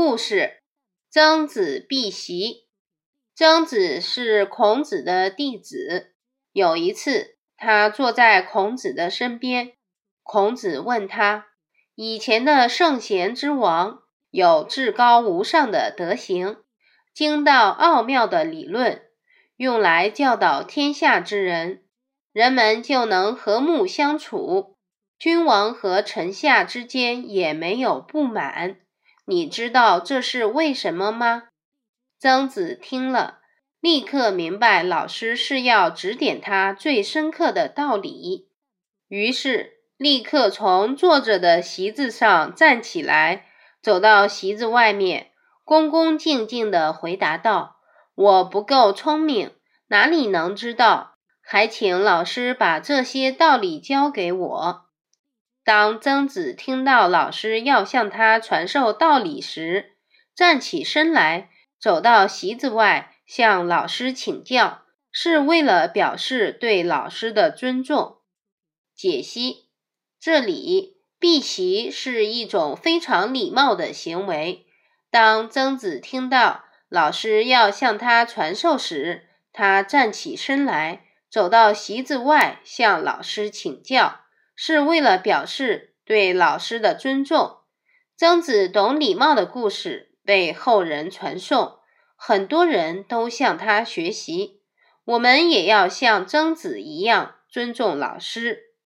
故事：曾子避席。曾子是孔子的弟子。有一次，他坐在孔子的身边。孔子问他：“以前的圣贤之王有至高无上的德行，精到奥妙的理论，用来教导天下之人，人们就能和睦相处。君王和臣下之间也没有不满。你知道这是为什么吗？”曾子听了。立刻明白老师是要指点他最深刻的道理，于是立刻从坐着的席子上站起来，走到席子外面，恭恭敬敬地回答道：“我不够聪明，哪里能知道？还请老师把这些道理教给我。”当曾子听到老师要向他传授道理时，站起身来，走到席子外。向老师请教是为了表示对老师的尊重。解析：这里避席是一种非常礼貌的行为。当曾子听到老师要向他传授时，他站起身来，走到席子外向老师请教，是为了表示对老师的尊重。曾子懂礼貌的故事被后人传颂。很多人都向他学习，我们也要像曾子一样尊重老师。